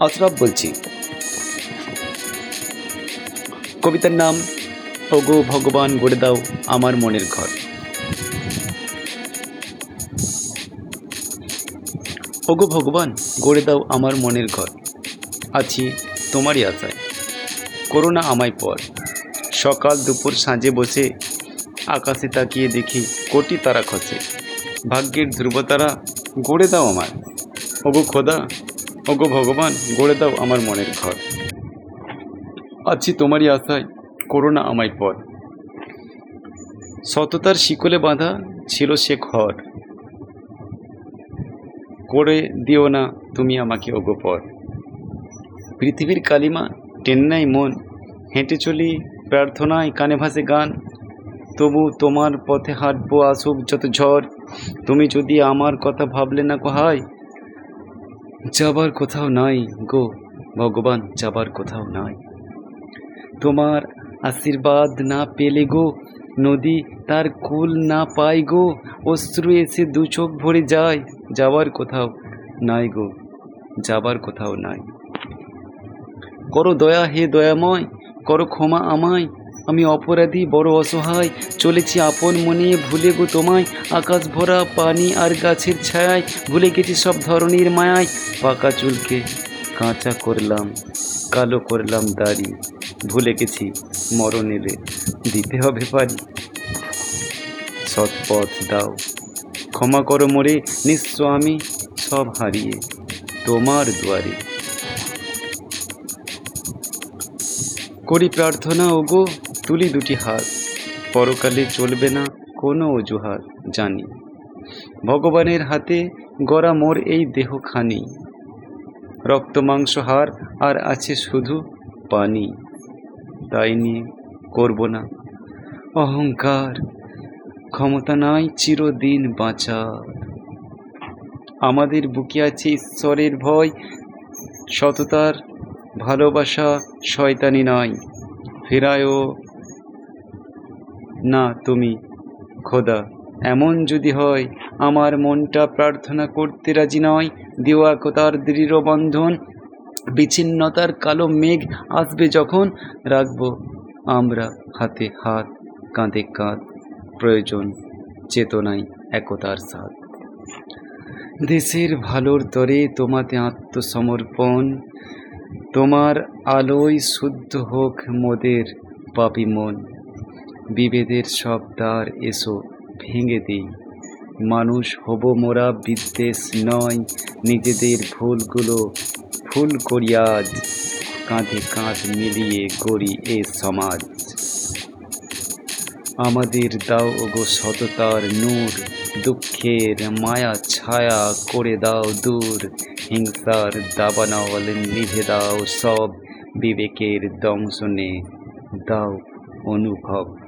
আশরাফ বলছি। কবিতার নাম, ওগো ভগবান গড়ে দাও আমার মনের ঘর। ওগো ভগবান গড়ে দাও আমার মনের ঘর। আছি তোমারই আশায়। করোনা আমায় পর। সকাল দুপুর সাঁজে বসে আকাশে তাকিয়ে দেখি কোটি তারা খসে। ভাগ্যের ধ্রুবতারা গড়ে দাও আমার ওগো খোদা ওগো ভগবান, গড়ে দাও আমার মনের ঘর। আছি তোমারই আশায় করোনা আমায় পর। সততার শিকলে বাঁধা ছিল সে ঘর। করে দিও না তুমি আমাকে ওগো পর। পৃথিবীর কালিমা টেন্নাই মন, হেঁটে চলি প্রার্থনায় কানে ভাসে গান। তবু তোমার পথে হাঁটবো আসুক যত ঝড়, তুমি যদি আমার কথা ভাবলে না কোহায় যাবার কোথাও নাই গো ভগবান, যাবার কোথাও নাই। তোমার আশীর্বাদ না পেলে গো নদী তার কুল না পায় গো, অশ্রু এসে দু চোখ ভরে যায়, যাবার কোথাও নাই গো, যাবার কোথাও নাই। করো দয়া হে দয়াময়, করো ক্ষমা আমায় আমি অপরাধী, বড় অসহায়। চলেছি আপন মনে, ভুলে গো তোমায়। আকাশ ভরা, পানি আর গাছের ছায়ায়। ভুলে গেছি সব ধরনের মায়ায়। পাকা চুলকে কাঁচা করলাম, কালো করলাম দাড়ি। ভুলে গেছি মরণ এলে দিতে হবে পারি। সৎপথ দাও। ক্ষমা করো মোরে নিঃস্ব আমি সব হারিয়ে তোমার দুয়ারে। করি প্রার্থনা, ওগো। তুলি দুটি হাত, পরকালে চলবে না কোনো অজুহাত, জানি। ভগবানের হাতে গড়া মোর এই দেহখানি। রক্ত, মাংস হার আর আছে শুধু পানি। তাই নিয়ে করব না। অহংকার, ক্ষমতা নাই চিরদিন বাঁচার। আমাদের বুকে আছে ঈশ্বরের ভয়, সততার ভালোবাসা শয়তানি নয় ফেরায়ও না তুমি, খোদা। এমন যদি হয়, আমার মনটা প্রার্থনা করতে রাজি নয় দিও একতার দৃঢ় বন্ধন, বিচ্ছিন্নতার কালো মেঘ আসবে যখন রাখব আমরা হাতে হাত, কাঁধে কাঁধ, প্রয়োজন চেতনায় একতার সাথ দেশের ভালোর তরে তোমাতে আত্মসমর্পণ, তোমার আলোয় শুদ্ধ হোক মোদের পাপি মন। বিভেদের সব দ্বার এসো, ভেঙে দিই। মানুষ হব মোরা বিদ্বেষ নয়, নিজেদের ভুলগুলো ভুল করি আজ। কাঁধে কাঁধ মিলিয়ে গড়ি এ সমাজ। আমাদের দাও ওগো সততার নূর, দুঃখের মায়া ছায়া করে দাও দূর। হিংসার দাবানল নিভে দাও সব, বিবেকের দংশনে দাও অনুভব।